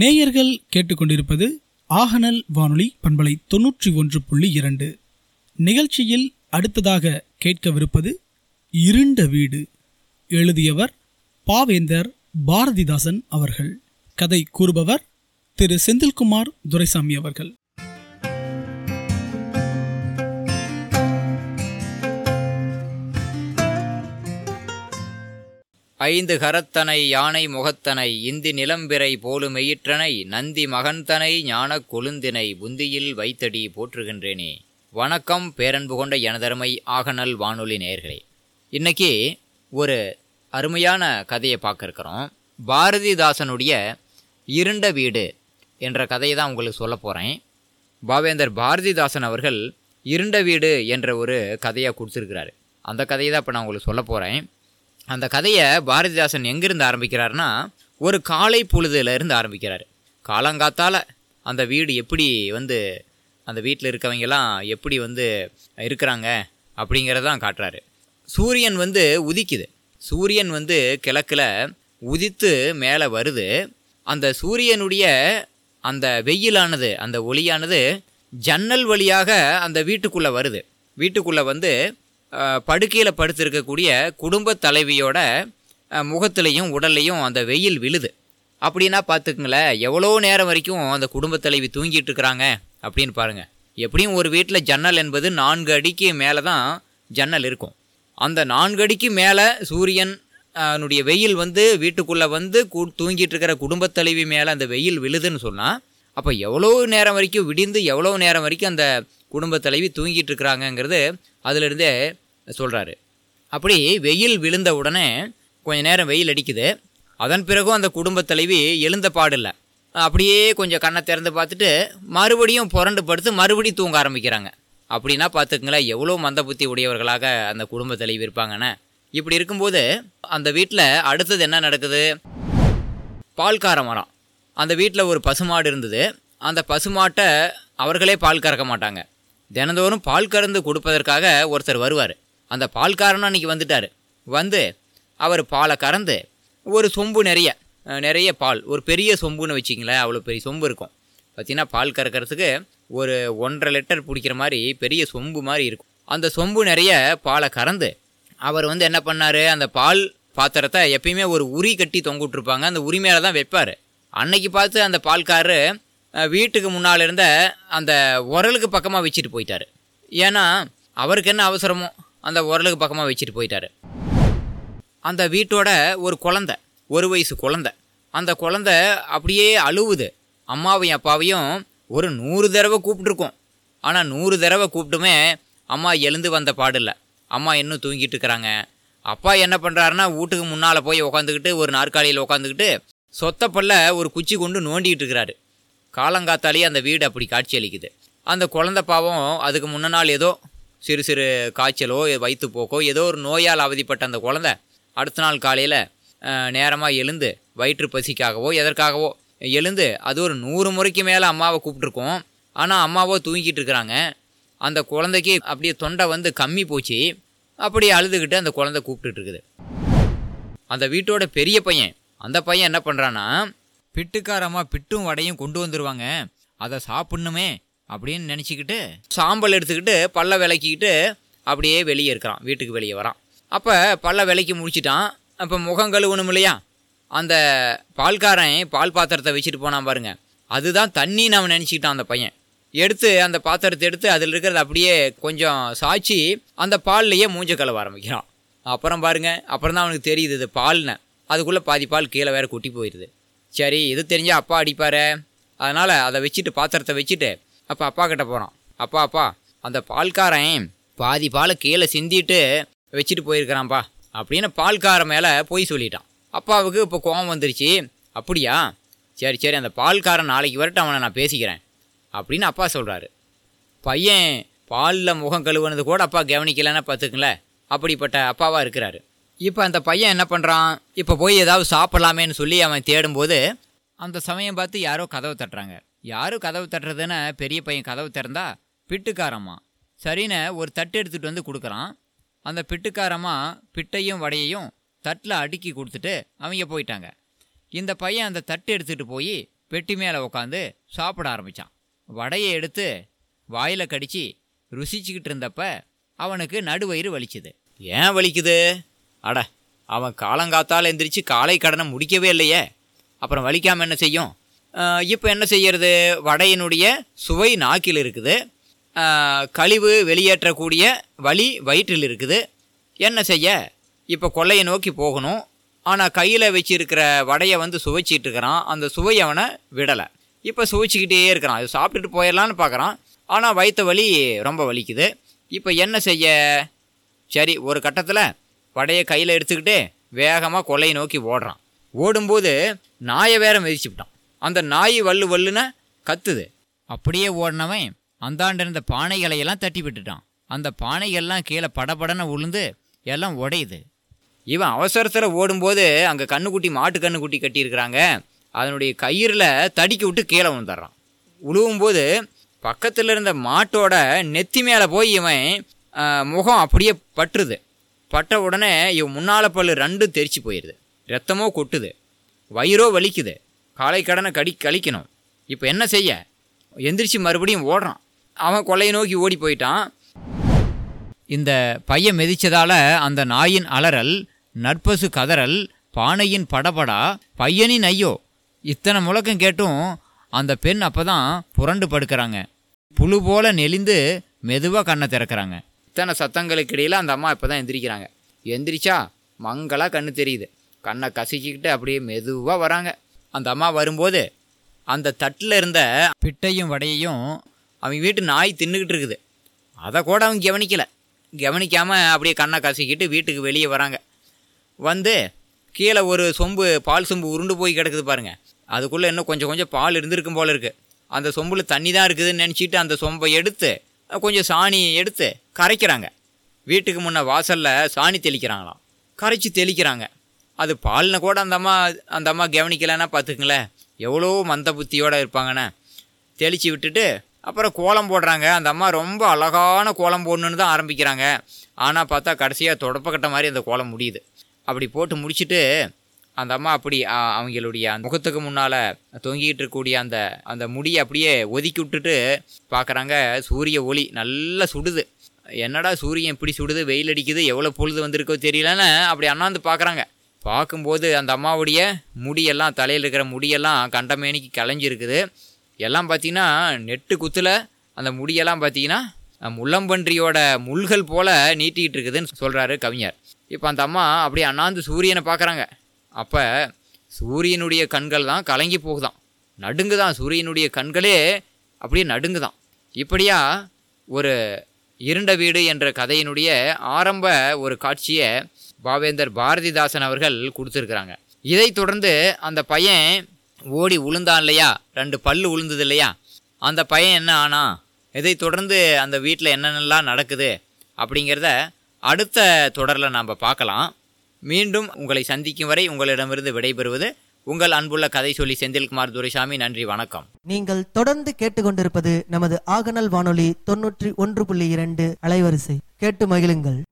நேயர்கள் கேட்டுக்கொண்டிருப்பது ஆகநல் வானொலி பண்பலை தொன்னூற்றி ஒன்று புள்ளி இரண்டு. நிகழ்ச்சியில் அடுத்ததாக கேட்கவிருப்பது இருண்ட வீடு. எழுதியவர் பாவேந்தர் பாரதிதாசன் அவர்கள். கதை கூறுபவர் திரு செந்தில்குமார் துரைசாமி அவர்கள். ஐந்து கரத்தனை யானை முகத்தனை இந்தி நிலம்பிறை போலுமெயிற்றனை நந்தி மகன்தனை ஞானக் கொழுந்தினை புந்தியில் வைத்தடி போற்றுகின்றேனே. வணக்கம் பேரன்பு கொண்ட எனதருமை ஆகநல் வானொலி நேர்களே இன்னைக்கு ஒரு அருமையான கதையை பார்க்க இருக்கிறோம் பாரதிதாசனுடைய இருண்ட வீடு என்ற கதையை தான் உங்களுக்கு சொல்ல போகிறேன் பாவேந்தர் பாரதிதாசன் அவர்கள் இருண்ட வீடு என்ற ஒரு கதையை கொடுத்துருக்கிறாரு. அந்த கதையை தான் இப்போ நான் உங்களுக்கு சொல்ல போகிறேன் அந்த கதையை பாரதிதாசன் எங்கேருந்து ஆரம்பிக்கிறார்னா ஒரு காலை பொழுதுலேருந்து ஆரம்பிக்கிறார். காலங்காத்தால் அந்த வீடு எப்படி வந்து அந்த வீட்டில் இருக்கவங்கெல்லாம் எப்படி வந்து இருக்கிறாங்க அப்படிங்கிறதான் காட்டுறாரு. சூரியன் வந்து உதிக்குது. சூரியன் வந்து கிழக்கில் உதித்து மேலே வருது. அந்த சூரியனுடைய அந்த வெயிலானது அந்த ஒளியானது ஜன்னல் வழியாக அந்த வீட்டுக்குள்ளே வருது. வீட்டுக்குள்ளே வந்து படுக்கையில் படுத்திருக்கக்கூடிய குடும்ப தலைவியோட அஹ், முகத்திலையும் உடல்லையும் அந்த வெயில் விழுது. அப்படின்னா பார்த்துக்குங்களேன் எவ்வளோ நேரம் வரைக்கும் அந்த குடும்ப தலைவி தூங்கிட்டு இருக்கிறாங்க அப்படின்னு பாருங்கள் எப்படியும் ஒரு வீட்டில் ஜன்னல் என்பது நான்கு அடிக்கு மேலே தான் ஜன்னல் இருக்கும். அந்த நான்கு அடிக்கு மேலே சூரியன் அதனுடைய வெயில் வந்து வீட்டுக்குள்ளே வந்து கூ தூங்கிட்டு இருக்கிற குடும்பத் தலைவி மேலே அந்த வெயில் விழுதுன்னு சொன்னால் அப்போ எவ்வளோ நேரம் வரைக்கும் விடிந்து எவ்வளோ நேரம் வரைக்கும் அந்த குடும்பத் தலைவி தூங்கிட்டு இருக்கிறாங்கங்கிறது அதிலிருந்தே சொல்கிறாரு அப்படி வெயில் விழுந்த உடனே கொஞ்ச நேரம் வெயில் அடிக்குது. அதன் பிறகும் அந்த குடும்பத் தலைவி எழுந்த பாடில்லை அப்படியே கொஞ்சம் கண்ணை திறந்து பார்த்துட்டு மறுபடியும் புரண்டு படுத்து மறுபடியும் தூங்க ஆரம்பிக்கிறாங்க. அப்படின்னா பார்த்துக்குங்களேன் எவ்வளோ மந்த புத்தி உடையவர்களாக அந்த குடும்ப தலைவி இருப்பாங்கன்னு. இப்படி இருக்கும்போது அந்த வீட்டில் அடுத்தது என்ன நடக்குது? பால்கார மரம். அந்த வீட்டில் ஒரு பசுமாடு இருந்தது. அந்த பசுமாட்டை அவர்களே பால் கறக்க மாட்டாங்க. தினந்தோறும் பால் கறந்து கொடுப்பதற்காக ஒருத்தர் வருவார். அந்த பால்காரனும் அன்றைக்கி வந்துட்டார். வந்து அவர் பாலை கறந்து ஒரு சொம்பு நிறைய நிறைய பால் ஒரு பெரிய சொம்புன்னு வச்சிங்களேன் அவ்வளோ பெரிய சொம்பு இருக்கும். பார்த்தீங்கன்னா பால் கறக்கிறதுக்கு ஒரு ஒன்றரை லிட்டர் பிடிக்கிற மாதிரி பெரிய சொம்பு மாதிரி இருக்கும். அந்த சொம்பு நிறைய பாலை கறந்து அவர் வந்து என்ன பண்ணார்? அந்த பால் பாத்திரத்தை எப்பயுமே ஒரு உரி கட்டி தொங்கிட்டுருப்பாங்க அந்த உரி மேலே தான் வைப்பார். அன்னைக்கு பார்த்து அந்த பால்காரரு வீட்டுக்கு முன்னால் இருந்த அந்த உரலுக்கு பக்கமாக வச்சுட்டு போயிட்டார். ஏன்னா அவருக்கு என்ன அவசரமோ? அந்த உரலுக்கு பக்கமாக வச்சுட்டு போயிட்டாரு. அந்த வீட்டோட ஒரு குழந்த ஒரு வயசு குழந்த. அந்த குழந்த அப்படியே அழுவுது. அம்மாவையும் அப்பாவையும் ஒரு நூறு தடவை கூப்பிட்ருக்கோம் ஆனால் நூறு தடவை கூப்பிட்டுமே அம்மா எழுந்து வந்த பாடில்ல. அம்மா இன்னும் தூங்கிட்டு இருக்கிறாங்க. அப்பா என்ன பண்ணுறாருன்னா வீட்டுக்கு முன்னால் போய் உக்காந்துக்கிட்டு ஒரு நாற்காலியில் உட்காந்துக்கிட்டு சொத்தப்பல்ல பல்ல ஒரு குச்சி கொண்டு நோண்டிக்கிட்டு இருக்கிறாரு. காலங்காத்தாலேயே அந்த வீடு அப்படி காட்சி அளிக்குது. அந்த குழந்த பாவம் அதுக்கு முன்ன நாள் ஏதோ சிறு சிறு காய்ச்சலோ வயிற்றுப்போக்கோ ஏதோ ஒரு நோயால் அவதிப்பட்ட அந்த குழந்தை அடுத்த நாள் காலையில் நேரமாக எழுந்து வயிற்று பசிக்காகவோ எதற்காகவோ எழுந்து அது ஒரு நூறு முறைக்கு மேலே அம்மாவை கூப்பிட்ருக்கோம் ஆனால் அம்மாவோ தூங்கிட்டு இருக்கிறாங்க. அந்த குழந்தைக்கு அப்படியே தொண்டை வந்து கம்மி போச்சு. அப்படியே அழுதுகிட்டு அந்த குழந்தை கூப்பிட்டுருக்குது அந்த வீட்டோட பெரிய பையன் அந்த பையன் என்ன பண்ணுறான்னா பிட்டுக்காரமாக பிட்டும் வடையும் கொண்டு வந்துடுவாங்க அதை சாப்பிட்ணுமே. அப்படின்னு நினச்சிக்கிட்டு சாம்பல் எடுத்துக்கிட்டு பல்ல விளக்கிக்கிட்டு அப்படியே வெளியே இருக்கிறான் வீட்டுக்கு வெளியே வரான். அப்போ பல்ல விளக்கி முடிச்சிட்டான். அப்போ முகம் கழுவணும் இல்லையா? அந்த பால்காரன் பால் பாத்திரத்தை வச்சுட்டு போனான் பாருங்க. அதுதான் தண்ணின்னு அவன் நினச்சிக்கிட்டான் அந்த பையன். எடுத்து அந்த பாத்திரத்தை எடுத்து அதில் இருக்கிறத அப்படியே கொஞ்சம் சாய்ச்சி அந்த பால்லையே மூஞ்ச கழுவ ஆரம்பிக்கிறான். அப்புறம் பாருங்க அப்புறம் தான் அவனுக்கு தெரியுது இது பால்னு. அதுக்குள்ளே பாதி பால் கீழே வேறு கொட்டி போயிடுது சரி இது தெரிஞ்சால் அப்பா அடிப்பார். அதனால் அதை வச்சுட்டு பாத்திரத்தை வச்சுட்டு அப்போ அப்பா கிட்ட போகிறான் அப்பா அப்பா அந்த பால்காரன் பாதி பாலை கீழே சிந்திட்டு வச்சுட்டு போயிருக்கிறான்ப்பா அப்படின்னு பால்காரன் மேலே போய் சொல்லிட்டான். அப்பாவுக்கு இப்போ கோவம் வந்துருச்சு. அப்படியா? சரி சரி அந்த பால்காரன் நாளைக்கு வரட்டும் அவனை நான் பேசிக்கிறேன் அப்படின்னு அப்பா சொல்கிறாரு பையன் பாலில் முகம் கழுவுனது கூட அப்பா கவனிக்கலைன்னா பார்த்துக்குங்களேன். அப்படிப்பட்ட அப்பாவாக இருக்கிறாரு. இப்போ அந்த பையன் என்ன பண்ணுறான் இப்போ போய் ஏதாவது சாப்பிட்லாமேன்னு சொல்லி அவன் தேடும்போது அந்த சமயம் பார்த்து யாரோ கதவை தட்டுறாங்க. யாரும் கதவு தட்டுறதுன்னு பெரிய பையன் கதவு திறந்தா பிட்டுக்காரம்மா. சரின்னு ஒரு தட்டு எடுத்துகிட்டு வந்து கொடுக்குறான். அந்த பிட்டுக்காரம்மா பிட்டையும் வடையையும் தட்டில் அடுக்கி கொடுத்துட்டு அவங்க போயிட்டாங்க. இந்த பையன் அந்த தட்டு எடுத்துகிட்டு போய் பெட்டி மேலே உட்காந்து சாப்பிட ஆரம்பித்தான் வடையை எடுத்து வாயில் கடித்து ருசிச்சுக்கிட்டு இருந்தப்ப அவனுக்கு நடுவயிறு வலிச்சுது ஏன் வலிக்குது? அட அவன் காலங்காத்தால் எந்திரிச்சு காலை கடனை முடிக்கவே இல்லையே. அப்புறம் வலிக்காமல் என்ன செய்யும்? இப்போ என்ன செய்கிறது வடையினுடைய சுவை நாக்கில் இருக்குது. கழிவு வெளியேற்றக்கூடிய வலி வயிற்றில் இருக்குது. என்ன செய்ய? இப்போ கொள்ளையை நோக்கி போகணும். ஆனால் கையில் வச்சிருக்கிற வடையை வந்து சுவைச்சிக்கிட்டு இருக்கிறான். அந்த சுவை அவனை விடலை. இப்போ சுவைச்சிக்கிட்டே இருக்கிறான். அது சாப்பிட்டுட்டு போயிடலான்னு பார்க்குறான் ஆனால் வயிற்று வலி ரொம்ப வலிக்குது. இப்போ என்ன செய்ய? சரி ஒரு கட்டத்தில் வடையை கையில் எடுத்துக்கிட்டு வேகமாக கொள்ளையை நோக்கி ஓடுறான். ஓடும்போது நாயை வேற மிதிச்சுவிட்டான் அந்த நாய் வல்லு வல்லுன்னு கத்துது. அப்படியே ஓடினவன் அந்தாண்ட இருந்த பானைகளை எல்லாம் தட்டி விட்டுட்டான். அந்த பானைகள்லாம் கீழே படபடன்னு உளுந்து எல்லாம் உடையுது. இவன் அவசரத்தில் ஓடும்போது அங்கே கண்ணுக்குட்டி மாட்டு கண்ணுக்குட்டி கட்டியிருக்கிறாங்க. அதனுடைய கயிறில் தடிக்கி விட்டு கீழே விழுந்துடுறான் உழுவும்போது பக்கத்தில் இருந்த மாட்டோட நெத்தி மேலே போய் இவன் முகம் அப்படியே பட்டுருது. பட்ட உடனே இவன் முன்னால பல்லு ரெண்டும் தெரிச்சு போயிடுது ரத்தமோ கொட்டுது. வயிறோ வலிக்குது. காலை கடனை கடி கழிக்கணும். இப்போ என்ன செய்ய? எந்திரிச்சு மறுபடியும் ஓடுறான். அவன் கொள்ளையை நோக்கி ஓடி போயிட்டான். இந்த பையன் மெதிச்சதால் அந்த நாயின் அலறல் நற்பசு கதறல் பானையின் படபடா பையனின் ஐயோ. இத்தனை முழக்கம் கேட்டும் அந்த பெண் அப்பதான் புரண்டு படுக்கிறாங்க. புழு போல நெளிந்து மெதுவாக கண்ணை திறக்கிறாங்க. இத்தனை சத்தங்களுக்கு இடையில் அந்த அம்மா இப்போ தான் எந்திரிக்கிறாங்க. எந்திரிச்சா மங்களாக கண்ணு தெரியுது. கண்ணை கசக்கிக்கிட்டு அப்படியே மெதுவாக வராங்க. அந்த அம்மா வரும்போது அந்த தட்டில் இருந்த பிட்டையும் வடையையும் அவங்க வீட்டு நாய் தின்னுக்கிட்டு இருக்குது. அதை கூட அவங்க கவனிக்கலை. கவனிக்காமல் அப்படியே கண்ணை கசிக்கிட்டு வீட்டுக்கு வெளியே வராங்க. வந்து கீழே ஒரு சொம்பு பால் சொம்பு உருண்டு போய் கிடக்குது பாருங்கள் அதுக்குள்ளே இன்னும் கொஞ்சம் கொஞ்சம் பால் இருந்திருக்கும் போல் இருக்குது அந்த சொம்பில் தண்ணி தான் இருக்குதுன்னு நினச்சிட்டு அந்த சொம்பை எடுத்து கொஞ்சம் சாணி எடுத்து கரைக்கிறாங்க. வீட்டுக்கு முன்னே வாசலில் சாணி தெளிக்கிறாங்களாம். கரைச்சி தெளிக்கிறாங்க. அது பாலின கூட அந்த அம்மா அந்த அம்மா கவனிக்கலைன்னா பார்த்துக்குங்களேன். எவ்வளோ மந்த புத்தியோடு இருப்பாங்கண்ணே தெளித்து விட்டுட்டு அப்புறம் கோலம் போடுறாங்க. அந்த அம்மா ரொம்ப அழகான கோலம் போடணுன்னு தான் ஆரம்பிக்கிறாங்க. ஆனால் பார்த்தா கடைசியாக தொடப்பக்கட்ட மாதிரி அந்த கோலம் முடியுது. அப்படி போட்டு முடிச்சுட்டு அந்த அம்மா அப்படி அவங்களுடைய அந்த முகத்துக்கு முன்னால் தொங்கிக்கிட்டு இருக்கக்கூடிய அந்த அந்த முடியை அப்படியே ஒதுக்கி விட்டுட்டு பார்க்குறாங்க சூரிய ஒளி நல்லா சுடுது. என்னடா சூரியன் இப்படி சுடுது? வெயில் அடிக்குது? எவ்வளோ பொழுது வந்திருக்கோ தெரியலன்னு அப்படி அண்ணாந்து பார்க்குறாங்க. பார்க்கும்போது அந்த அம்மாவுடைய முடியெல்லாம் தலையில் இருக்கிற முடியெல்லாம் கண்டமேனிக்கு கலைஞ்சிருக்குது எல்லாம் பார்த்தீங்கன்னா நெட்டு குத்தில் அந்த முடியெல்லாம் பார்த்தீங்கன்னா முள்ளம்பன்றியோட முள்கள் போல் நீட்டிக்கிட்டு இருக்குதுன்னு சொல்கிறாரு கவிஞர். இப்போ அந்த அம்மா அப்படியே அண்ணாந்து சூரியனை பார்க்குறாங்க. அப்போ சூரியனுடைய கண்கள் தான் கலங்கி போகுதான் நடுங்குதான் சூரியனுடைய கண்களே அப்படியே நடுங்குதான் இப்படியா ஒரு இருண்ட வீடு என்ற கதையினுடைய ஆரம்ப ஒரு காட்சியை பாவேந்தர் பாரதிதாசன் அவர்கள் கொடுத்துருக்குறாங்க. இதைத் தொடர்ந்து அந்த பையன் ஓடி உளுந்தான் இல்லையா? ரெண்டு பல்லு உளுந்தது இல்லையா? அந்த பையன் என்ன ஆனா இதை தொடர்ந்து அந்த வீட்டில் என்னென்னலாம் நடக்குது அப்படிங்கிறத அடுத்த தொடரில் நாம் பார்க்கலாம். மீண்டும் உங்களை சந்திக்கும் வரை உங்களிடமிருந்து விடைபெறுவது உங்கள் அன்புள்ள கதை சொல்லி செந்தில்குமார் துரைசாமி. நன்றி வணக்கம். நீங்கள் தொடர்ந்து கேட்டுக்கொண்டிருப்பது நமது ஆகநல் வானொலி தொன்னூற்றி ஒன்று புள்ளி இரண்டு அலைவரிசை. கேட்டு மகிழுங்கள்.